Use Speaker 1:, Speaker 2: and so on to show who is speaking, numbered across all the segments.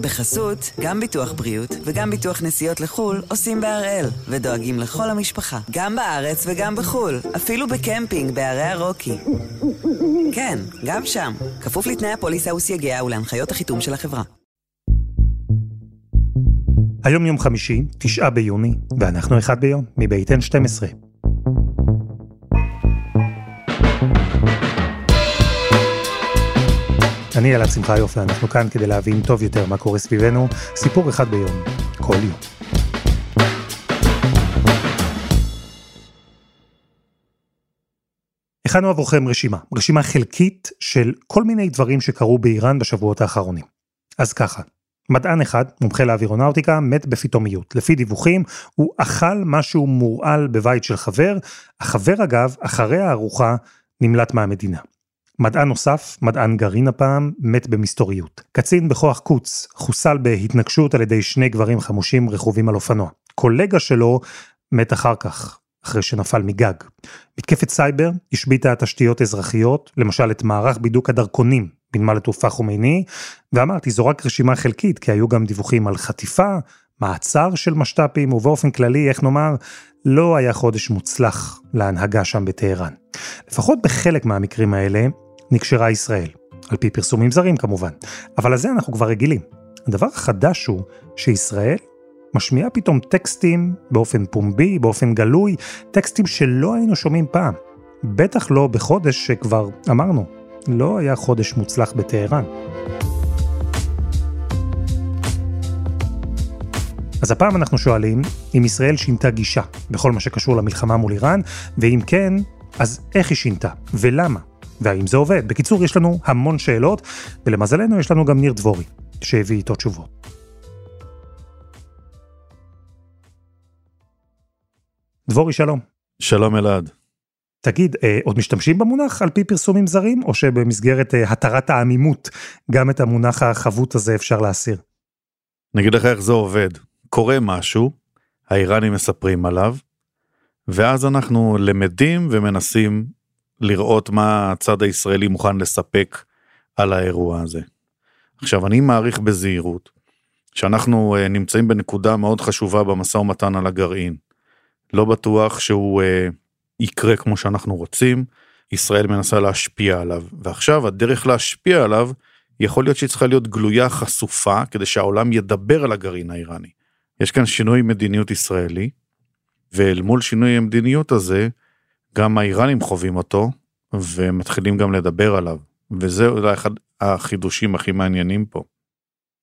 Speaker 1: בחסות, גם ביטוח בריאות וגם ביטוח נסיעות לחו"ל עושים בהראל, ודואגים לכל המשפחה, גם בארץ וגם בחו"ל, אפילו בקמפינג בערי הרוקי. כן, גם שם, כפוף לתנאי הפוליסה וסייגיה ולהנחיות החיתום של החברה.
Speaker 2: היום יום חמישי, תשעה ביוני, ואנחנו אחד ביום, מבית N12. אני אלעד שמחיוף ואנחנו כאן כדי להבין טוב יותר מה קורה סביבנו, סיפור אחד ביום, כל יום. הכנו עבורכם רשימה, רשימה חלקית של כל מיני דברים שקרו באיראן בשבועות האחרונים. אז ככה, מדען אחד, מומחה לאווירונאוטיקה, מת בפתאומיות. לפי דיווחים, הוא אכל משהו מורעל בבית של חבר, החבר אגב, אחרי הארוחה, נמלט מהמדינה. מדען נוסף, מדען גרעין הפעם, מת במסתוריות. קצין בכוח קוץ חוסל בהתנגשות על ידי שני גברים חמושים רכובים על אופנוע. קולגה שלו מת אחר כך, אחרי שנפל מגג. מתקפת סייבר השביתה תשתיות אזרחיות, למשל את מערך בידוק הדרכונים בנמל התעופה חומייני, ואמרתי, זו רק רשימה חלקית, כי היו גם דיווחים על חטיפה, מעצר של משת"פים, ובאופן כללי, איך נאמר, לא היה חודש מוצלח להנהגה שם בטהרן. לפחות בחלק מהמקרים האלה, נקשרה ישראל. על פי פרסומים זרים כמובן. אבל לזה אנחנו כבר רגילים. הדבר החדש הוא שישראל משמיעה פתאום טקסטים באופן פומבי, באופן גלוי, טקסטים שלא היינו שומעים פעם. בטח לא בחודש שכבר אמרנו, לא היה חודש מוצלח בטהרן. אז הפעם אנחנו שואלים אם ישראל שינתה גישה בכל מה שקשור למלחמה מול איראן, ואם כן, אז איך היא שינתה ולמה? והאם זה עובד? בקיצור, יש לנו המון שאלות, ולמזלנו יש לנו גם ניר דבורי, שהביא איתו תשובות. דבורי, שלום.
Speaker 3: שלום אלעד.
Speaker 2: תגיד, אה, עוד משתמשים במונח על פי פרסומים זרים, או שבמסגרת אה, התרת העמימות, גם את המונח החבוט הזה אפשר להסיר?
Speaker 3: נגיד לך איך זה עובד. קורה משהו, האיראנים מספרים עליו, ואז אנחנו למדים ומנסים לראות מה הצד הישראלי מוכן לספק על האירוע הזה. עכשיו, אני מעריך בזהירות שאנחנו uh, נמצאים בנקודה מאוד חשובה במשא ומתן על הגרעין. לא בטוח שהוא uh, יקרה כמו שאנחנו רוצים, ישראל מנסה להשפיע עליו, ועכשיו הדרך להשפיע עליו יכול להיות שהיא צריכה להיות גלויה חשופה כדי שהעולם ידבר על הגרעין האיראני. יש כאן שינוי מדיניות ישראלי, ואל מול שינוי המדיניות הזה, גם האיראנים חווים אותו, ומתחילים גם לדבר עליו, וזה אולי אחד החידושים הכי מעניינים פה.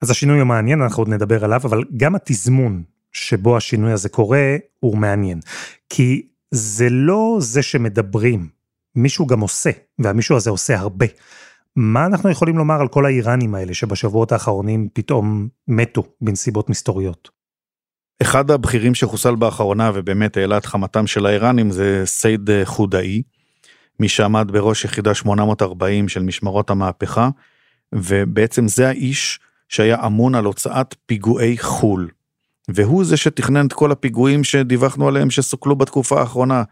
Speaker 2: אז השינוי הוא מעניין, אנחנו עוד נדבר עליו, אבל גם התזמון שבו השינוי הזה קורה, הוא מעניין. כי זה לא זה שמדברים, מישהו גם עושה, והמישהו הזה עושה הרבה. מה אנחנו יכולים לומר על כל האיראנים האלה שבשבועות האחרונים פתאום מתו בנסיבות מסתוריות?
Speaker 3: אחד הבכירים שחוסל באחרונה ובאמת העלה את חמתם של האיראנים זה סייד חודאי, מי שעמד בראש יחידה 840 של משמרות המהפכה, ובעצם זה האיש שהיה אמון על הוצאת פיגועי חו"ל. והוא זה שתכנן את כל הפיגועים שדיווחנו עליהם שסוכלו בתקופה האחרונה,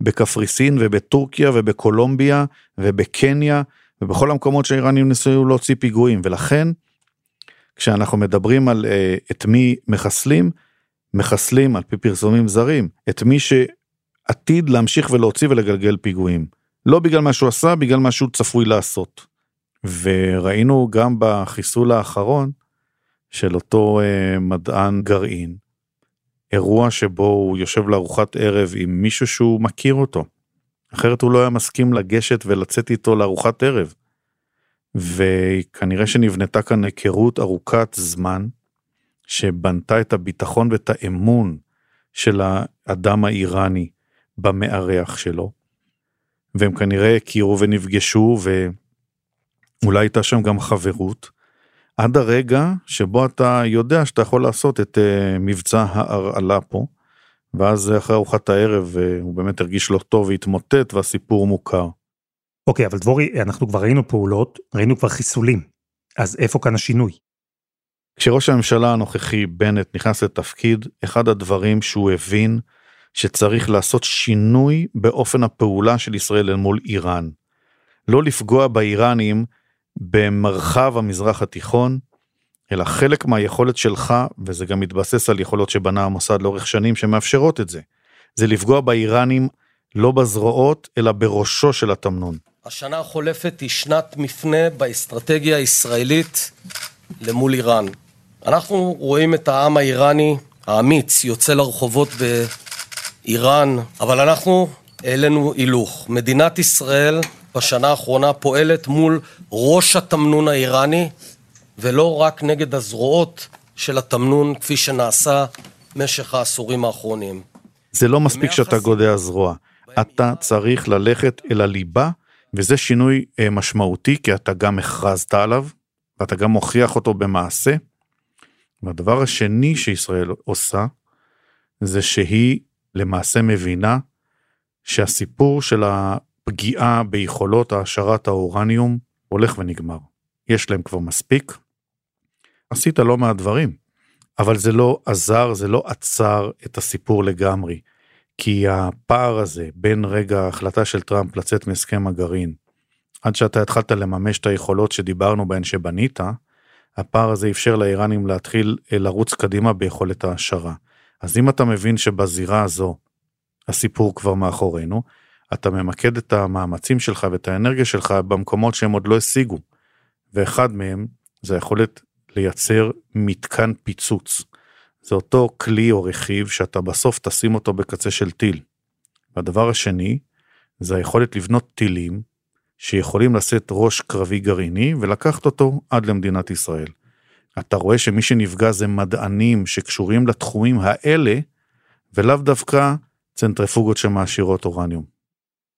Speaker 3: בקפריסין ובטורקיה ובקולומביה ובקניה ובכל המקומות שהאיראנים ניסו להוציא פיגועים, ולכן כשאנחנו מדברים על uh, את מי מחסלים, מחסלים על פי פרסומים זרים את מי שעתיד להמשיך ולהוציא ולגלגל פיגועים. לא בגלל מה שהוא עשה, בגלל מה שהוא צפוי לעשות. וראינו גם בחיסול האחרון של אותו אה, מדען גרעין, אירוע שבו הוא יושב לארוחת ערב עם מישהו שהוא מכיר אותו. אחרת הוא לא היה מסכים לגשת ולצאת איתו לארוחת ערב. וכנראה שנבנתה כאן היכרות ארוכת זמן, שבנתה את הביטחון ואת האמון של האדם האיראני במארח שלו. והם כנראה הכירו ונפגשו ואולי הייתה שם גם חברות. עד הרגע שבו אתה יודע שאתה יכול לעשות את uh, מבצע ההרעלה פה. ואז אחרי ארוחת הערב uh, הוא באמת הרגיש לא טוב והתמוטט והסיפור מוכר.
Speaker 2: אוקיי, okay, אבל דבורי, אנחנו כבר ראינו פעולות, ראינו כבר חיסולים. אז איפה כאן השינוי?
Speaker 3: כשראש הממשלה הנוכחי בנט נכנס לתפקיד, אחד הדברים שהוא הבין שצריך לעשות שינוי באופן הפעולה של ישראל אל מול איראן. לא לפגוע באיראנים במרחב המזרח התיכון, אלא חלק מהיכולת שלך, וזה גם מתבסס על יכולות שבנה המוסד לאורך שנים שמאפשרות את זה, זה לפגוע באיראנים לא בזרועות, אלא בראשו של התמנון.
Speaker 4: השנה החולפת היא שנת מפנה באסטרטגיה הישראלית למול איראן. אנחנו רואים את העם האיראני האמיץ יוצא לרחובות באיראן, אבל אנחנו העלינו הילוך. מדינת ישראל בשנה האחרונה פועלת מול ראש התמנון האיראני, ולא רק נגד הזרועות של התמנון, כפי שנעשה במשך העשורים האחרונים.
Speaker 3: זה לא מספיק שאתה גודע זרוע, אתה צריך ללכת אל הליבה, וזה שינוי אה, משמעותי, כי אתה גם הכרזת עליו, ואתה גם מוכיח אותו במעשה. והדבר השני שישראל עושה, זה שהיא למעשה מבינה שהסיפור של הפגיעה ביכולות העשרת האורניום הולך ונגמר. יש להם כבר מספיק. עשית לא מעט דברים, אבל זה לא עזר, זה לא עצר את הסיפור לגמרי. כי הפער הזה בין רגע ההחלטה של טראמפ לצאת מהסכם הגרעין, עד שאתה התחלת לממש את היכולות שדיברנו בהן שבנית, הפער הזה אפשר לאיראנים להתחיל אה, לרוץ קדימה ביכולת ההשערה. אז אם אתה מבין שבזירה הזו הסיפור כבר מאחורינו, אתה ממקד את המאמצים שלך ואת האנרגיה שלך במקומות שהם עוד לא השיגו. ואחד מהם זה היכולת לייצר מתקן פיצוץ. זה אותו כלי או רכיב שאתה בסוף תשים אותו בקצה של טיל. והדבר השני, זה היכולת לבנות טילים שיכולים לשאת ראש קרבי גרעיני ולקחת אותו עד למדינת ישראל. אתה רואה שמי שנפגע זה מדענים שקשורים לתחומים האלה, ולאו דווקא צנטריפוגות שמעשירות אורניום.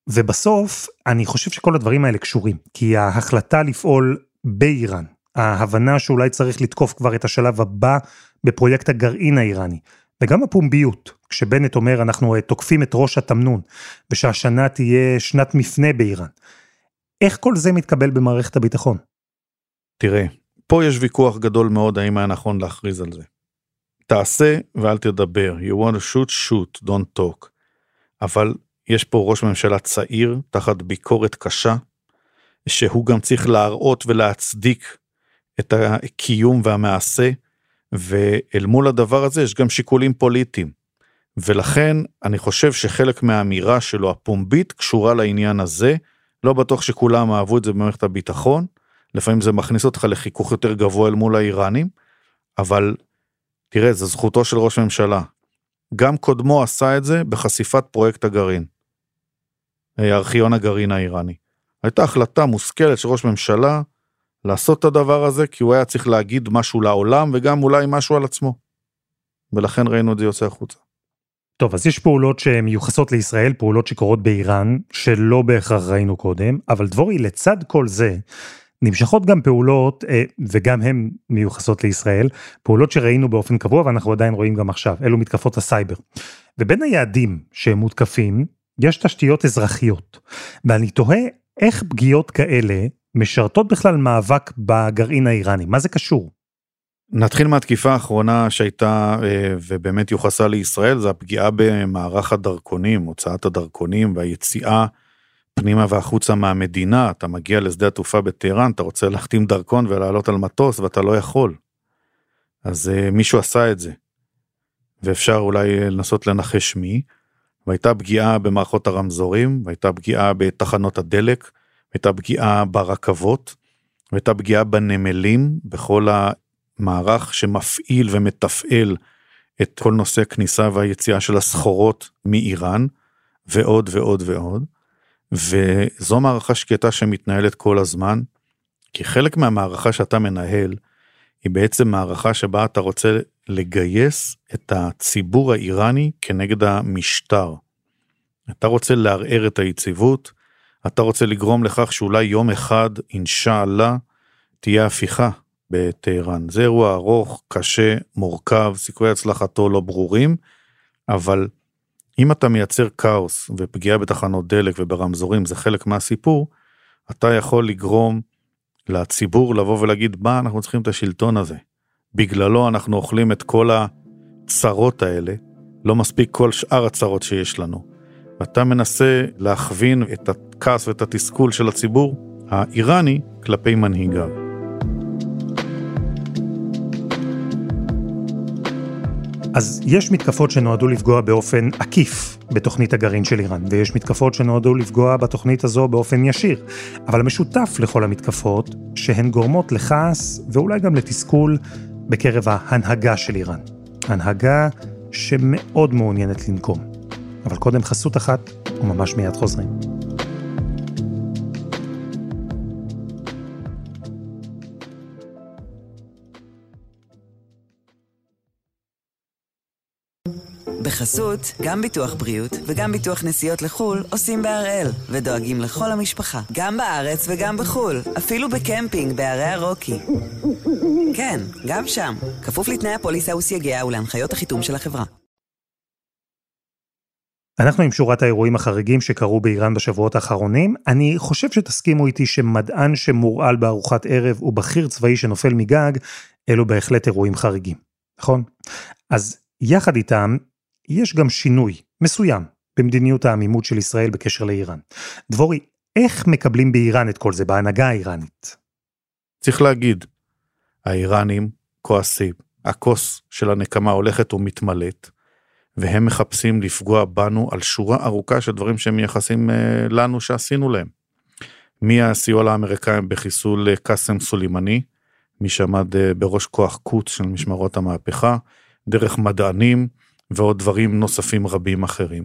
Speaker 2: ובסוף, אני חושב שכל הדברים האלה קשורים, כי ההחלטה לפעול באיראן, ההבנה שאולי צריך לתקוף כבר את השלב הבא בפרויקט הגרעין האיראני, וגם הפומביות, כשבנט אומר אנחנו אה, תוקפים את ראש התמנון, ושהשנה תהיה שנת מפנה באיראן. איך כל זה מתקבל במערכת הביטחון?
Speaker 3: תראה, פה יש ויכוח גדול מאוד האם היה נכון להכריז על זה. תעשה ואל תדבר, you want to shoot, shoot, don't talk. אבל יש פה ראש ממשלה צעיר, תחת ביקורת קשה, שהוא גם צריך להראות ולהצדיק את הקיום והמעשה, ואל מול הדבר הזה יש גם שיקולים פוליטיים. ולכן אני חושב שחלק מהאמירה שלו הפומבית קשורה לעניין הזה, לא בטוח שכולם אהבו את זה במערכת הביטחון, לפעמים זה מכניס אותך לחיכוך יותר גבוה אל מול האיראנים, אבל תראה, זו זכותו של ראש ממשלה. גם קודמו עשה את זה בחשיפת פרויקט הגרעין. ארכיון הגרעין האיראני. הייתה החלטה מושכלת של ראש ממשלה לעשות את הדבר הזה, כי הוא היה צריך להגיד משהו לעולם וגם אולי משהו על עצמו. ולכן ראינו את זה יוצא החוצה.
Speaker 2: טוב, אז יש פעולות שמיוחסות לישראל, פעולות שקורות באיראן, שלא בהכרח ראינו קודם, אבל דבורי, לצד כל זה, נמשכות גם פעולות, אה, וגם הן מיוחסות לישראל, פעולות שראינו באופן קבוע ואנחנו עדיין רואים גם עכשיו, אלו מתקפות הסייבר. ובין היעדים שהם מותקפים, יש תשתיות אזרחיות. ואני תוהה איך פגיעות כאלה משרתות בכלל מאבק בגרעין האיראני, מה זה קשור?
Speaker 3: נתחיל מהתקיפה האחרונה שהייתה אה, ובאמת יוחסה לישראל, זה הפגיעה במערך הדרכונים, הוצאת הדרכונים והיציאה פנימה והחוצה מהמדינה, אתה מגיע לשדה התעופה בטהרן, אתה רוצה להחתים דרכון ולעלות על מטוס ואתה לא יכול. אז uh, מישהו עשה את זה. ואפשר אולי לנסות לנחש מי. והייתה פגיעה במערכות הרמזורים, והייתה פגיעה בתחנות הדלק, והייתה פגיעה ברכבות, והייתה פגיעה בנמלים, בכל המערך שמפעיל ומתפעל את כל נושא הכניסה והיציאה של הסחורות מאיראן, ועוד ועוד ועוד. וזו מערכה שקטה שמתנהלת כל הזמן, כי חלק מהמערכה שאתה מנהל, היא בעצם מערכה שבה אתה רוצה לגייס את הציבור האיראני כנגד המשטר. אתה רוצה לערער את היציבות, אתה רוצה לגרום לכך שאולי יום אחד, אינשאללה, תהיה הפיכה בטהרן. זה אירוע ארוך, קשה, מורכב, סיכויי הצלחתו לא ברורים, אבל אם אתה מייצר כאוס ופגיעה בתחנות דלק וברמזורים זה חלק מהסיפור, אתה יכול לגרום לציבור לבוא ולהגיד מה אנחנו צריכים את השלטון הזה. בגללו אנחנו אוכלים את כל הצרות האלה, לא מספיק כל שאר הצרות שיש לנו. ואתה מנסה להכווין את הכעס ואת התסכול של הציבור האיראני כלפי מנהיגיו.
Speaker 2: אז יש מתקפות שנועדו לפגוע באופן עקיף בתוכנית הגרעין של איראן, ויש מתקפות שנועדו לפגוע בתוכנית הזו באופן ישיר. אבל המשותף לכל המתקפות, שהן גורמות לכעס ואולי גם לתסכול בקרב ההנהגה של איראן. הנהגה שמאוד מעוניינת לנקום. אבל קודם חסות אחת, וממש מיד חוזרים.
Speaker 1: בחסות, גם ביטוח בריאות וגם ביטוח נסיעות לחו"ל עושים בהראל, ודואגים לכל המשפחה, גם בארץ וגם בחו"ל, אפילו בקמפינג בערי הרוקי. כן, גם שם, כפוף לתנאי הפוליסה וסייגיה ולהנחיות החיתום של החברה.
Speaker 2: אנחנו עם שורת האירועים החריגים שקרו באיראן בשבועות האחרונים. אני חושב שתסכימו איתי שמדען שמורעל בארוחת ערב ובכיר צבאי שנופל מגג, אלו בהחלט אירועים חריגים, נכון? אז יחד איתם, יש גם שינוי מסוים במדיניות העמימות של ישראל בקשר לאיראן. דבורי, איך מקבלים באיראן את כל זה, בהנהגה האיראנית?
Speaker 3: צריך להגיד, האיראנים כועסים, הכוס של הנקמה הולכת ומתמלאת, והם מחפשים לפגוע בנו על שורה ארוכה של דברים שהם מייחסים אה, לנו שעשינו להם. מהסיוע לאמריקאים בחיסול אה, קאסם סולימני, מי שעמד אה, בראש כוח קוץ של משמרות המהפכה, דרך מדענים ועוד דברים נוספים רבים אחרים.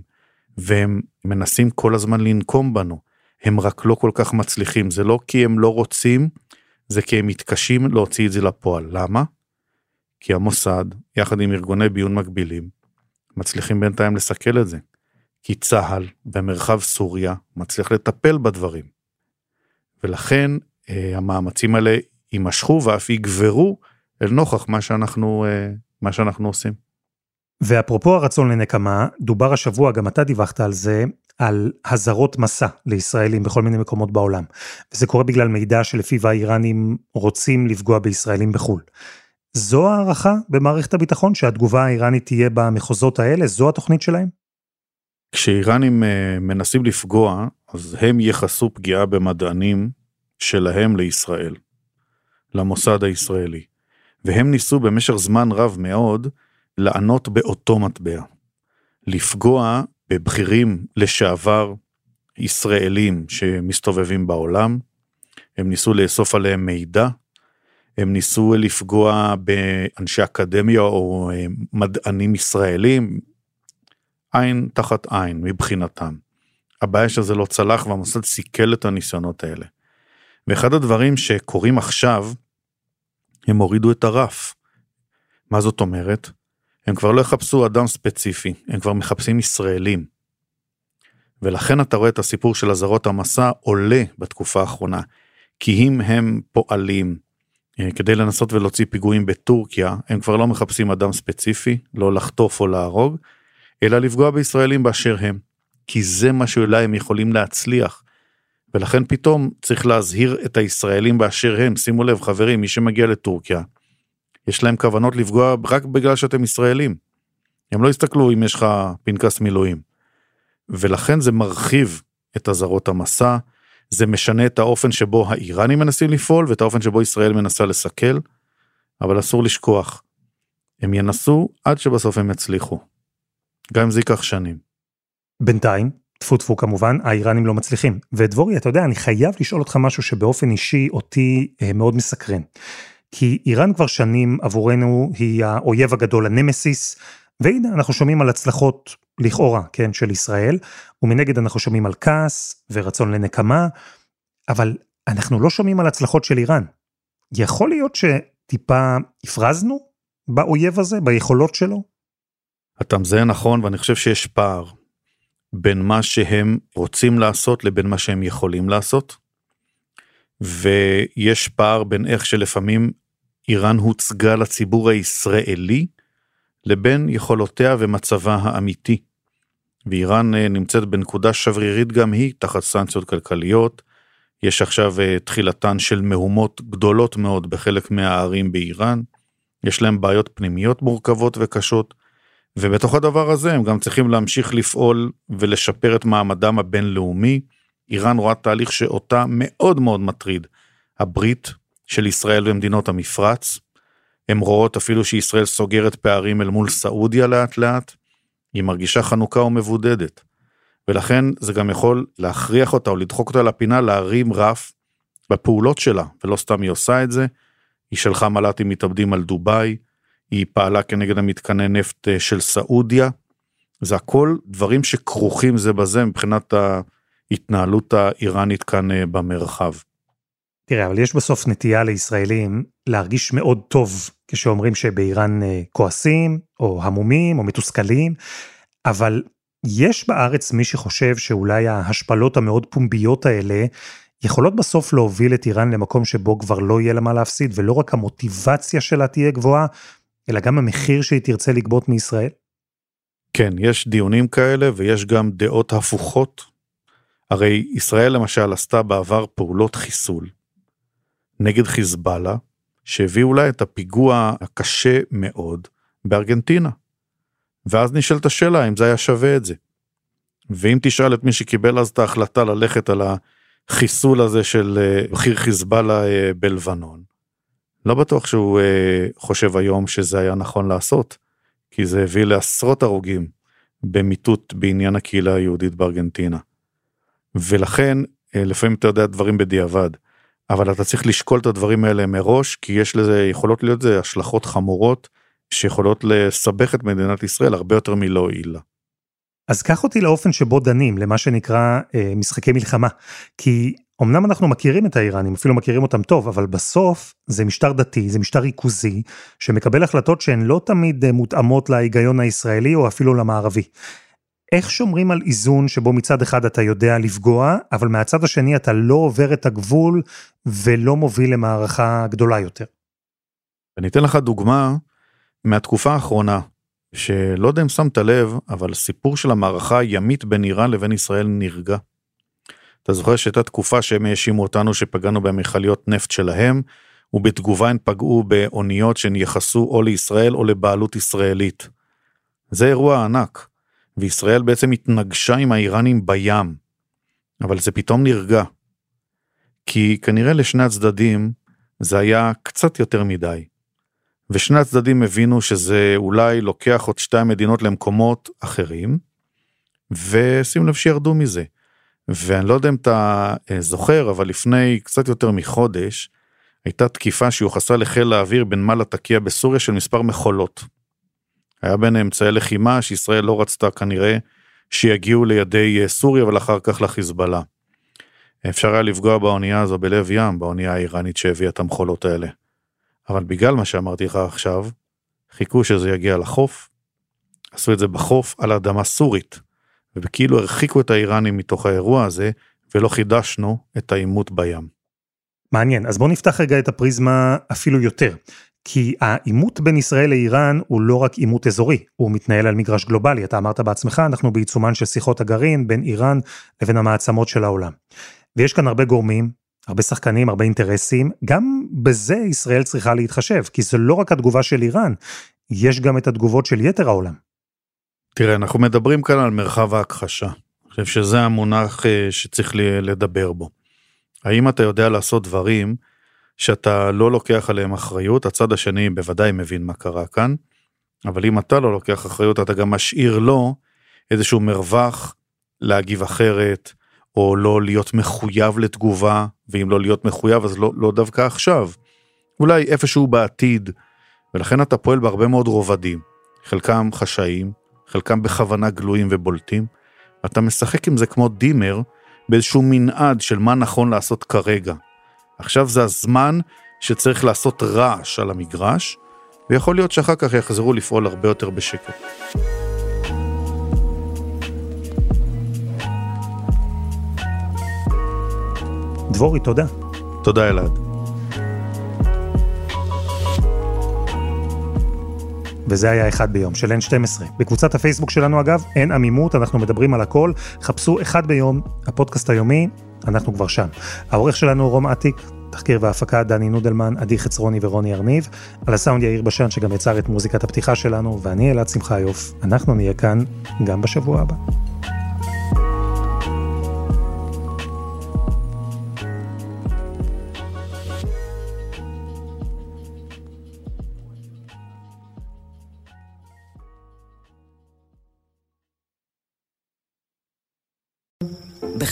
Speaker 3: והם מנסים כל הזמן לנקום בנו, הם רק לא כל כך מצליחים, זה לא כי הם לא רוצים, זה כי הם מתקשים להוציא את זה לפועל. למה? כי המוסד, יחד עם ארגוני ביון מקבילים, מצליחים בינתיים לסכל את זה. כי צה"ל במרחב סוריה מצליח לטפל בדברים. ולכן אה, המאמצים האלה יימשכו ואף יגברו אל נוכח מה שאנחנו, אה, מה שאנחנו עושים.
Speaker 2: ואפרופו הרצון לנקמה, דובר השבוע, גם אתה דיווחת על זה, על הזרות מסע לישראלים בכל מיני מקומות בעולם. וזה קורה בגלל מידע שלפיו האיראנים רוצים לפגוע בישראלים בחו"ל. זו הערכה במערכת הביטחון, שהתגובה האיראנית תהיה במחוזות האלה? זו התוכנית שלהם?
Speaker 3: כשאיראנים אה, מנסים לפגוע, אז הם ייחסו פגיעה במדענים שלהם לישראל, למוסד הישראלי. והם ניסו במשך זמן רב מאוד לענות באותו מטבע. לפגוע בבכירים לשעבר ישראלים שמסתובבים בעולם, הם ניסו לאסוף עליהם מידע, הם ניסו לפגוע באנשי אקדמיה או אה, מדענים ישראלים, עין תחת עין מבחינתם. הבעיה שזה לא צלח והמוסד סיכל את הניסיונות האלה. ואחד הדברים שקורים עכשיו, הם הורידו את הרף. מה זאת אומרת? הם כבר לא יחפשו אדם ספציפי, הם כבר מחפשים ישראלים. ולכן אתה רואה את הסיפור של אזהרות המסע עולה בתקופה האחרונה. כי אם הם פועלים אה, כדי לנסות ולהוציא פיגועים בטורקיה, הם כבר לא מחפשים אדם ספציפי, לא לחטוף או להרוג, אלא לפגוע בישראלים באשר הם. כי זה מה שאולי הם יכולים להצליח. ולכן פתאום צריך להזהיר את הישראלים באשר הם. שימו לב חברים, מי שמגיע לטורקיה, יש להם כוונות לפגוע רק בגלל שאתם ישראלים. הם לא יסתכלו אם יש לך פנקס מילואים. ולכן זה מרחיב את אזהרות המסע, זה משנה את האופן שבו האיראנים מנסים לפעול ואת האופן שבו ישראל מנסה לסכל, אבל אסור לשכוח. הם ינסו עד שבסוף הם יצליחו. גם אם זה ייקח שנים.
Speaker 2: בינתיים, טפו טפו כמובן, האיראנים לא מצליחים. ודבורי, אתה יודע, אני חייב לשאול אותך משהו שבאופן אישי אותי אה, מאוד מסקרן. כי איראן כבר שנים עבורנו היא האויב הגדול, הנמסיס, והנה אנחנו שומעים על הצלחות לכאורה, כן, של ישראל, ומנגד אנחנו שומעים על כעס ורצון לנקמה, אבל אנחנו לא שומעים על הצלחות של איראן. יכול להיות שטיפה הפרזנו באויב הזה, ביכולות שלו?
Speaker 3: אתה מזהה נכון, ואני חושב שיש פער בין מה שהם רוצים לעשות לבין מה שהם יכולים לעשות. ויש פער בין איך שלפעמים איראן הוצגה לציבור הישראלי לבין יכולותיה ומצבה האמיתי. ואיראן אה, נמצאת בנקודה שברירית גם היא תחת סנקציות כלכליות. יש עכשיו אה, תחילתן של מהומות גדולות מאוד בחלק מהערים באיראן. יש להם בעיות פנימיות מורכבות וקשות. ובתוך הדבר הזה הם גם צריכים להמשיך לפעול ולשפר את מעמדם הבינלאומי. איראן רואה תהליך שאותה מאוד מאוד מטריד. הברית של ישראל ומדינות המפרץ. הן רואות אפילו שישראל סוגרת פערים אל מול סעודיה לאט לאט, היא מרגישה חנוכה ומבודדת. ולכן זה גם יכול להכריח אותה או לדחוק אותה לפינה להרים רף בפעולות שלה, ולא סתם היא עושה את זה. היא שלחה מל"טים מתאבדים על דובאי, היא פעלה כנגד המתקני נפט אה, של סעודיה. זה הכל דברים שכרוכים זה בזה מבחינת ההתנהלות האיראנית כאן אה, במרחב.
Speaker 2: תראה, אבל יש בסוף נטייה לישראלים להרגיש מאוד טוב כשאומרים שבאיראן אה, כועסים, או המומים, או מתוסכלים, אבל יש בארץ מי שחושב שאולי ההשפלות המאוד פומביות האלה יכולות בסוף להוביל את איראן למקום שבו כבר לא יהיה לה מה להפסיד, ולא רק המוטיבציה שלה תהיה גבוהה, אלא גם המחיר שהיא תרצה לגבות מישראל?
Speaker 3: כן, יש דיונים כאלה ויש גם דעות הפוכות. הרי ישראל למשל עשתה בעבר פעולות חיסול נגד חיזבאללה, שהביאו לה את הפיגוע הקשה מאוד בארגנטינה. ואז נשאלת השאלה אם זה היה שווה את זה. ואם תשאל את מי שקיבל אז את ההחלטה ללכת על החיסול הזה של אה, בכיר חיזבאללה אה, בלבנון, לא בטוח שהוא אה, חושב היום שזה היה נכון לעשות, כי זה הביא לעשרות הרוגים במיטוט בעניין הקהילה היהודית בארגנטינה. ולכן לפעמים אתה יודע דברים בדיעבד, אבל אתה צריך לשקול את הדברים האלה מראש, כי יש לזה, יכולות להיות לזה השלכות חמורות שיכולות לסבך את מדינת ישראל הרבה יותר מלא הועיל לה.
Speaker 2: אז קח אותי לאופן שבו דנים, למה שנקרא אה, משחקי מלחמה. כי אמנם אנחנו מכירים את האיראנים, אפילו מכירים אותם טוב, אבל בסוף זה משטר דתי, זה משטר ריכוזי, שמקבל החלטות שהן לא תמיד אה, מותאמות להיגיון הישראלי או אפילו למערבי. איך שומרים על איזון שבו מצד אחד אתה יודע לפגוע, אבל מהצד השני אתה לא עובר את הגבול ולא מוביל למערכה גדולה יותר?
Speaker 3: אני אתן לך דוגמה מהתקופה האחרונה, שלא יודע אם שמת לב, אבל סיפור של המערכה הימית בין איראן לבין ישראל נרגע. אתה זוכר שהייתה תקופה שהם האשימו אותנו שפגענו במכליות נפט שלהם, ובתגובה הם פגעו באוניות שנייחסו או לישראל או לבעלות ישראלית. זה אירוע ענק, וישראל בעצם התנגשה עם האיראנים בים, אבל זה פתאום נרגע. כי כנראה לשני הצדדים זה היה קצת יותר מדי. ושני הצדדים הבינו שזה אולי לוקח עוד שתי המדינות למקומות אחרים, ושים לב שירדו מזה. ואני לא יודע אם אתה אה, זוכר, אבל לפני קצת יותר מחודש, הייתה תקיפה שיוחסה לחיל האוויר בנמל התקיע בסוריה של מספר מכולות. היה בין אמצעי לחימה שישראל לא רצתה כנראה שיגיעו לידי אה, סוריה ולאחר כך לחיזבאללה. אפשר היה לפגוע באונייה הזו בלב ים, באונייה האיראנית שהביאה את המכולות האלה. אבל בגלל מה שאמרתי לך עכשיו, חיכו שזה יגיע לחוף, עשו את זה בחוף על אדמה סורית, וכאילו הרחיקו את האיראנים מתוך האירוע הזה, ולא חידשנו את העימות בים.
Speaker 2: מעניין, אז בואו נפתח רגע את הפריזמה אפילו יותר. כי העימות בין ישראל לאיראן הוא לא רק עימות אזורי, הוא מתנהל על מגרש גלובלי. אתה אמרת בעצמך, אנחנו בעיצומן של שיחות הגרעין בין איראן לבין המעצמות של העולם. ויש כאן הרבה גורמים, הרבה שחקנים, הרבה אינטרסים, גם בזה ישראל צריכה להתחשב, כי זה לא רק התגובה של איראן, יש גם את התגובות של יתר העולם.
Speaker 3: תראה, אנחנו מדברים כאן על מרחב ההכחשה. אני חושב שזה המונח אה, שצריך לדבר בו. האם אתה יודע לעשות דברים שאתה לא לוקח עליהם אחריות, הצד השני בוודאי מבין מה קרה כאן, אבל אם אתה לא לוקח אחריות, אתה גם משאיר לו איזשהו מרווח להגיב אחרת, או לא להיות מחויב לתגובה, ואם לא להיות מחויב אז לא, לא דווקא עכשיו. אולי איפשהו בעתיד, ולכן אתה פועל בהרבה מאוד רובדים, חלקם חשאיים, חלקם בכוונה גלויים ובולטים, אתה משחק עם זה כמו דימר, באיזשהו מנעד של מה נכון לעשות כרגע. עכשיו זה הזמן שצריך לעשות רעש על המגרש, ויכול להיות שאחר כך יחזרו לפעול הרבה יותר בשקט.
Speaker 2: דבורי, תודה.
Speaker 3: תודה אלעד.
Speaker 2: וזה היה אחד ביום של N12. בקבוצת הפייסבוק שלנו אגב, אין עמימות, אנחנו מדברים על הכל. חפשו אחד ביום, הפודקאסט היומי, אנחנו כבר שם. העורך שלנו רום אטיק, תחקיר והפקה דני נודלמן, עדי חצרוני ורוני ארניב, על הסאונד יאיר בשן שגם יצר את מוזיקת הפתיחה שלנו, ואני אלעד שמחיוף, אנחנו נהיה כאן גם בשבוע הבא.